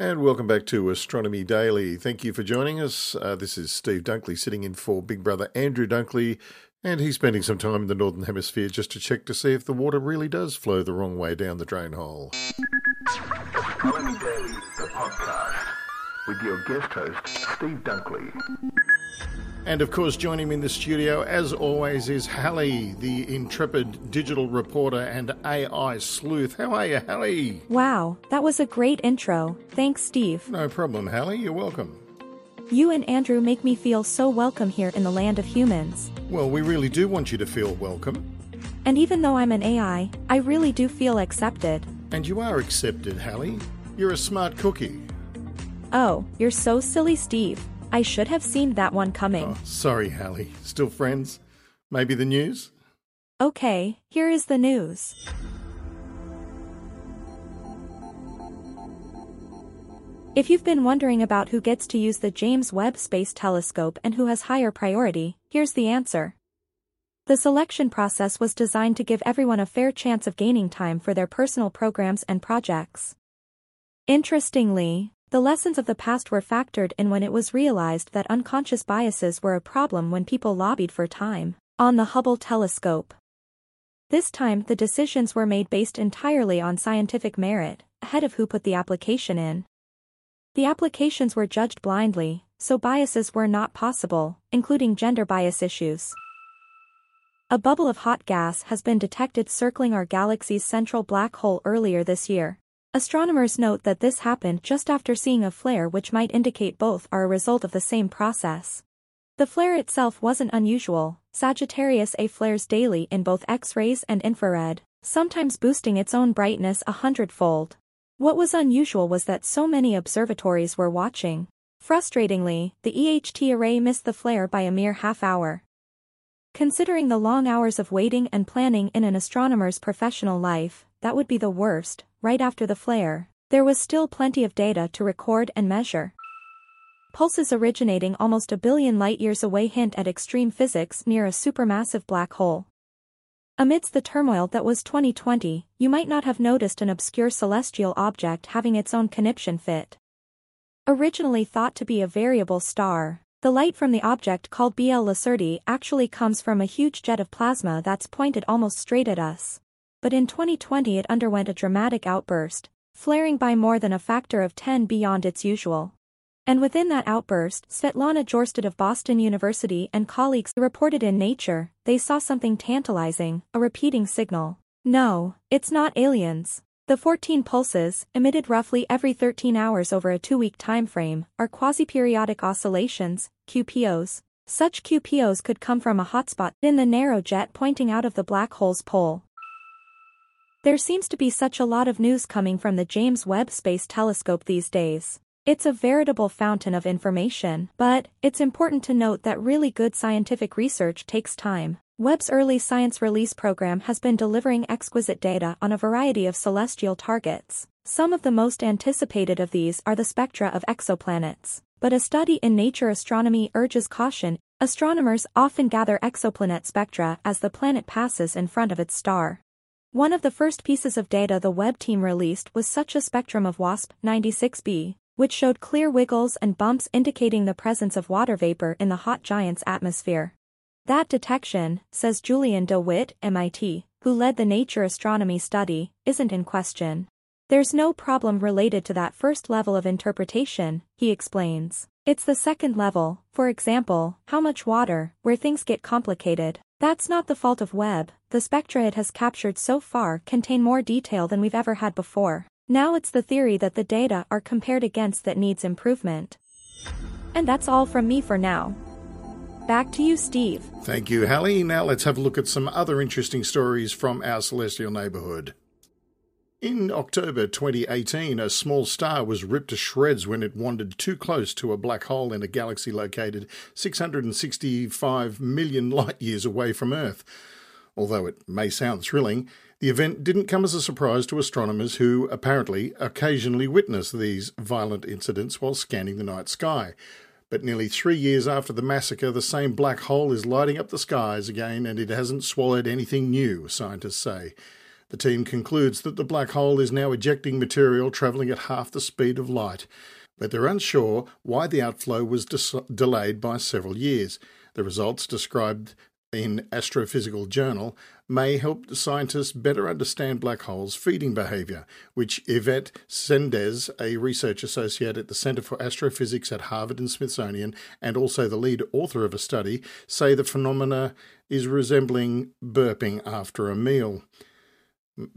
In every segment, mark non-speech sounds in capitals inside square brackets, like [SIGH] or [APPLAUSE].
And welcome back to Astronomy Daily. Thank you for joining us. Uh, this is Steve Dunkley sitting in for Big Brother Andrew Dunkley, and he's spending some time in the Northern Hemisphere just to check to see if the water really does flow the wrong way down the drain hole. Astronomy Daily, the podcast, with your guest host, Steve Dunkley. And of course, joining me in the studio, as always, is Halley, the intrepid digital reporter and AI sleuth. How are you, Halley? Wow, that was a great intro. Thanks, Steve. No problem, Halley. You're welcome. You and Andrew make me feel so welcome here in the land of humans. Well, we really do want you to feel welcome. And even though I'm an AI, I really do feel accepted. And you are accepted, Halley. You're a smart cookie. Oh, you're so silly, Steve. I should have seen that one coming. Oh, sorry, Halley. Still friends? Maybe the news? Okay, here is the news. If you've been wondering about who gets to use the James Webb Space Telescope and who has higher priority, here's the answer. The selection process was designed to give everyone a fair chance of gaining time for their personal programs and projects. Interestingly, the lessons of the past were factored in when it was realized that unconscious biases were a problem when people lobbied for time on the Hubble telescope. This time the decisions were made based entirely on scientific merit, ahead of who put the application in. The applications were judged blindly, so biases were not possible, including gender bias issues. A bubble of hot gas has been detected circling our galaxy's central black hole earlier this year. Astronomers note that this happened just after seeing a flare which might indicate both are a result of the same process. The flare itself wasn't unusual, Sagittarius A flares daily in both X-rays and infrared, sometimes boosting its own brightness a hundredfold. What was unusual was that so many observatories were watching. Frustratingly, the EHT array missed the flare by a mere half hour. Considering the long hours of waiting and planning in an astronomer's professional life, that would be the worst, right after the flare, there was still plenty of data to record and measure. Pulses originating almost a billion light-years away hint at extreme physics near a supermassive black hole. Amidst the turmoil that was 2020, you might not have noticed an obscure celestial object having its own conniption fit. Originally thought to be a variable star, the light from the object called BL Lacertae actually comes from a huge jet of plasma that's pointed almost straight at us but in 2020 it underwent a dramatic outburst, flaring by more than a factor of 10 beyond its usual. And within that outburst, Svetlana Jorstad of Boston University and colleagues reported in Nature, they saw something tantalizing, a repeating signal. No, it's not aliens. The 14 pulses, emitted roughly every 13 hours over a two-week time frame, are quasi-periodic oscillations, QPOs. Such QPOs could come from a hotspot in the narrow jet pointing out of the black hole's pole. There seems to be such a lot of news coming from the James Webb Space Telescope these days. It's a veritable fountain of information, but it's important to note that really good scientific research takes time. Webb's early science release program has been delivering exquisite data on a variety of celestial targets. Some of the most anticipated of these are the spectra of exoplanets. But a study in Nature Astronomy urges caution. Astronomers often gather exoplanet spectra as the planet passes in front of its star. One of the first pieces of data the Webb team released was such a spectrum of WASP-96b, which showed clear wiggles and bumps indicating the presence of water vapor in the hot giant's atmosphere. That detection, says Julien de Wit, MIT, who led the Nature Astronomy study, isn't in question. There's no problem related to that first level of interpretation, he explains. It's the second level, for example, how much water, where things get complicated. That's not the fault of Webb, the spectra it has captured so far contain more detail than we've ever had before. Now it's the theory that the data are compared against that needs improvement. And that's all from me for now. Back to you, Steve. Thank you, Halley. Now let's have a look at some other interesting stories from our celestial neighbourhood. In October 2018, a small star was ripped to shreds when it wandered too close to a black hole in a galaxy located 665 million light years away from Earth. Although it may sound thrilling, the event didn't come as a surprise to astronomers who apparently occasionally witness these violent incidents while scanning the night sky. But nearly three years after the massacre, the same black hole is lighting up the skies again and it hasn't swallowed anything new, scientists say. The team concludes that the black hole is now ejecting material travelling at half the speed of light, but they're unsure why the outflow was delayed by several years. The results described in Astrophysical Journal may help scientists better understand black holes' feeding behavior, which Yvette Cendes, a research associate at the Center for Astrophysics at Harvard and Smithsonian, and also the lead author of a study, say the phenomena is resembling burping after a meal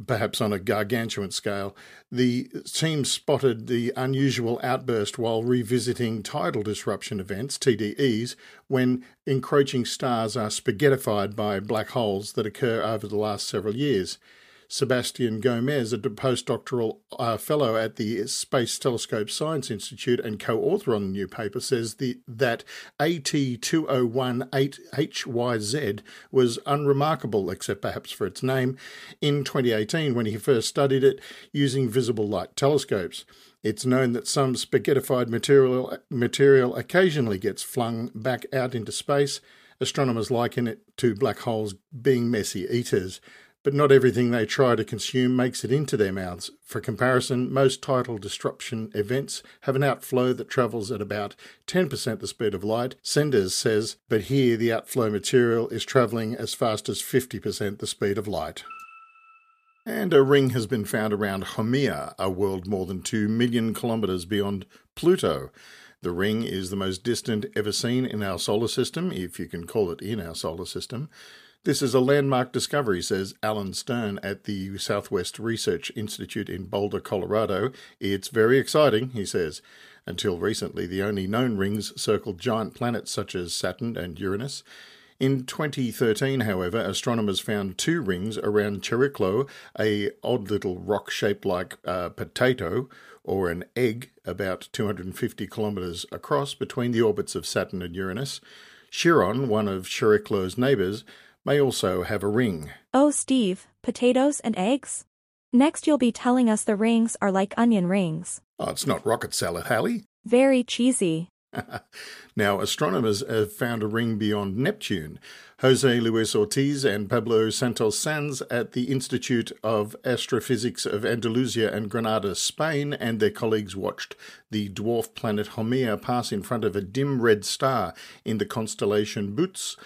perhaps on a gargantuan scale. The team spotted the unusual outburst while revisiting tidal disruption events, TDEs, when encroaching stars are spaghettified by black holes that occur over the last several years. Sebastian Gomez, a postdoctoral uh, fellow at the Space Telescope Science Institute and co author on the new paper, says the, that AT2018HYZ was unremarkable, except perhaps for its name, in 2018 when he first studied it using visible light telescopes. It's known that some spaghettified material, material occasionally gets flung back out into space. Astronomers liken it to black holes being messy eaters but not everything they try to consume makes it into their mouths. For comparison, most tidal disruption events have an outflow that travels at about 10% the speed of light, Cendes says, but here the outflow material is travelling as fast as 50% the speed of light. And a ring has been found around Haumea, a world more than 2 million kilometres beyond Pluto. The ring is the most distant ever seen in our solar system, if you can call it in our solar system. This is a landmark discovery, says Alan Stern at the Southwest Research Institute in Boulder, Colorado. It's very exciting, he says. Until recently, the only known rings circled giant planets such as Saturn and Uranus. In 2013, however, astronomers found two rings around Chariklo, a odd little rock shaped like a potato or an egg about 250 kilometres across between the orbits of Saturn and Uranus. Chiron, one of Chariklo's neighbours, may also have a ring. Oh, Steve, potatoes and eggs? Next, you'll be telling us the rings are like onion rings. Oh, it's not rocket salad, Halley. [LAUGHS] Very cheesy. now, astronomers have found a ring beyond Neptune. Jose Luis Ortiz and Pablo Santos Sanz at the Institute of Astrophysics of Andalusia and Granada, Spain, and their colleagues watched the dwarf planet Haumea pass in front of a dim red star in the constellation Bootes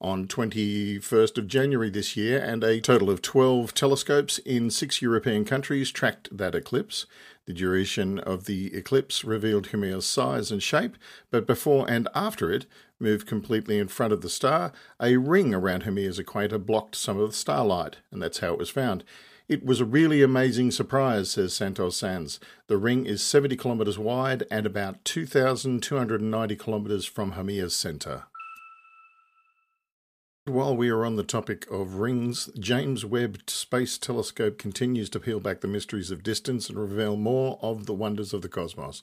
on 21st of January this year, and a total of 12 telescopes in six European countries tracked that eclipse. The duration of the eclipse revealed Haumea's size and shape, but before and after it moved completely in front of the star, a ring around Haumea's equator blocked some of the starlight, and that's how it was found. It was a really amazing surprise, says Santos Sanz. The ring is 70 kilometres wide and about 2,290 kilometres from Haumea's centre. While we are on the topic of rings, James Webb Space Telescope continues to peel back the mysteries of distance and reveal more of the wonders of the cosmos.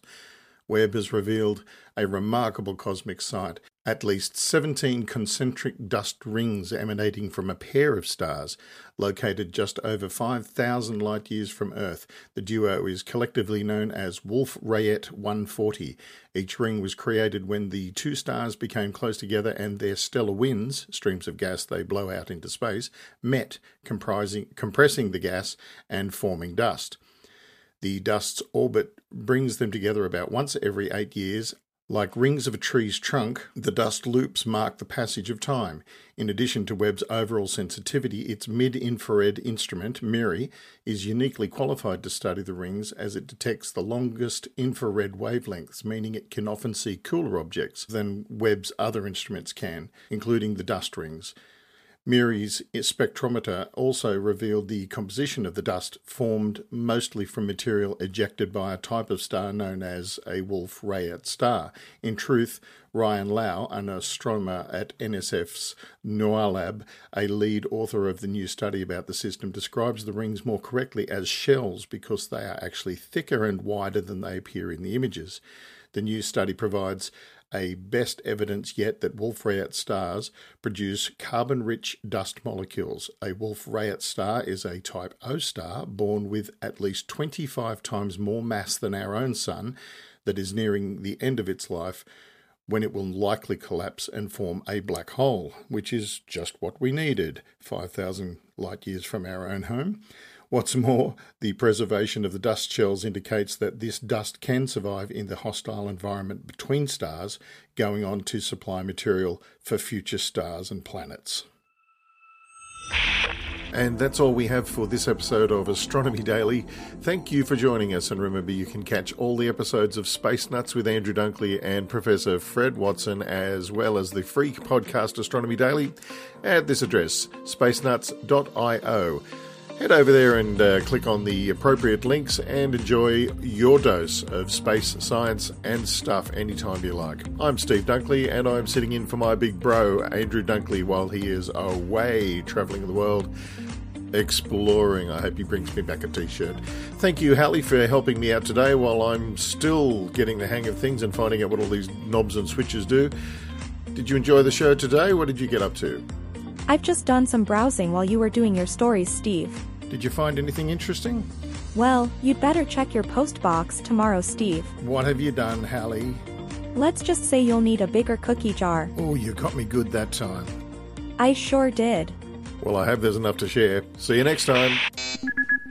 Webb has revealed a remarkable cosmic sight at least 17 concentric dust rings emanating from a pair of stars located just over 5,000 light years from Earth. The duo is collectively known as Wolf Rayet 140. Each ring was created when the two stars became close together and their stellar winds, streams of gas they blow out into space, met, comprising, compressing the gas and forming dust. The dust's orbit brings them together about once every eight years. Like rings of a tree's trunk, the dust loops mark the passage of time. In addition to Webb's overall sensitivity, its mid infrared instrument, MIRI, is uniquely qualified to study the rings as it detects the longest infrared wavelengths, meaning it can often see cooler objects than Webb's other instruments can, including the dust rings. MIRI's spectrometer also revealed the composition of the dust formed mostly from material ejected by a type of star known as a Wolf Rayet star. In truth, Ryan Lau, an astronomer at NSF's NOIRLab, a lead author of the new study about the system, describes the rings more correctly as shells because they are actually thicker and wider than they appear in the images. The new study provides a best evidence yet that Wolf Rayet stars produce carbon rich dust molecules. A Wolf Rayet star is a type O star born with at least 25 times more mass than our own Sun that is nearing the end of its life when it will likely collapse and form a black hole, which is just what we needed 5,000 light years from our own home. What's more, the preservation of the dust shells indicates that this dust can survive in the hostile environment between stars, going on to supply material for future stars and planets. And that's all we have for this episode of Astronomy Daily. Thank you for joining us, and remember you can catch all the episodes of Space Nuts with Andrew Dunkley and Professor Fred Watson, as well as the free podcast Astronomy Daily, at this address, spacenuts.io. Head over there and uh, click on the appropriate links and enjoy your dose of space, science, and stuff anytime you like. I'm Steve Dunkley, and I'm sitting in for my big bro, Andrew Dunkley, while he is away traveling the world exploring. I hope he brings me back a t shirt. Thank you, Halley, for helping me out today while I'm still getting the hang of things and finding out what all these knobs and switches do. Did you enjoy the show today? What did you get up to? I've just done some browsing while you were doing your stories, Steve. Did you find anything interesting? Well, you'd better check your post box tomorrow, Steve. What have you done, Halley? Let's just say you'll need a bigger cookie jar. Oh, you got me good that time. I sure did. Well, I hope there's enough to share. See you next time.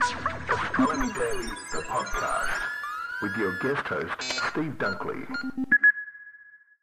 Astronomy Daily, the podcast, with your guest host, Steve Dunkley.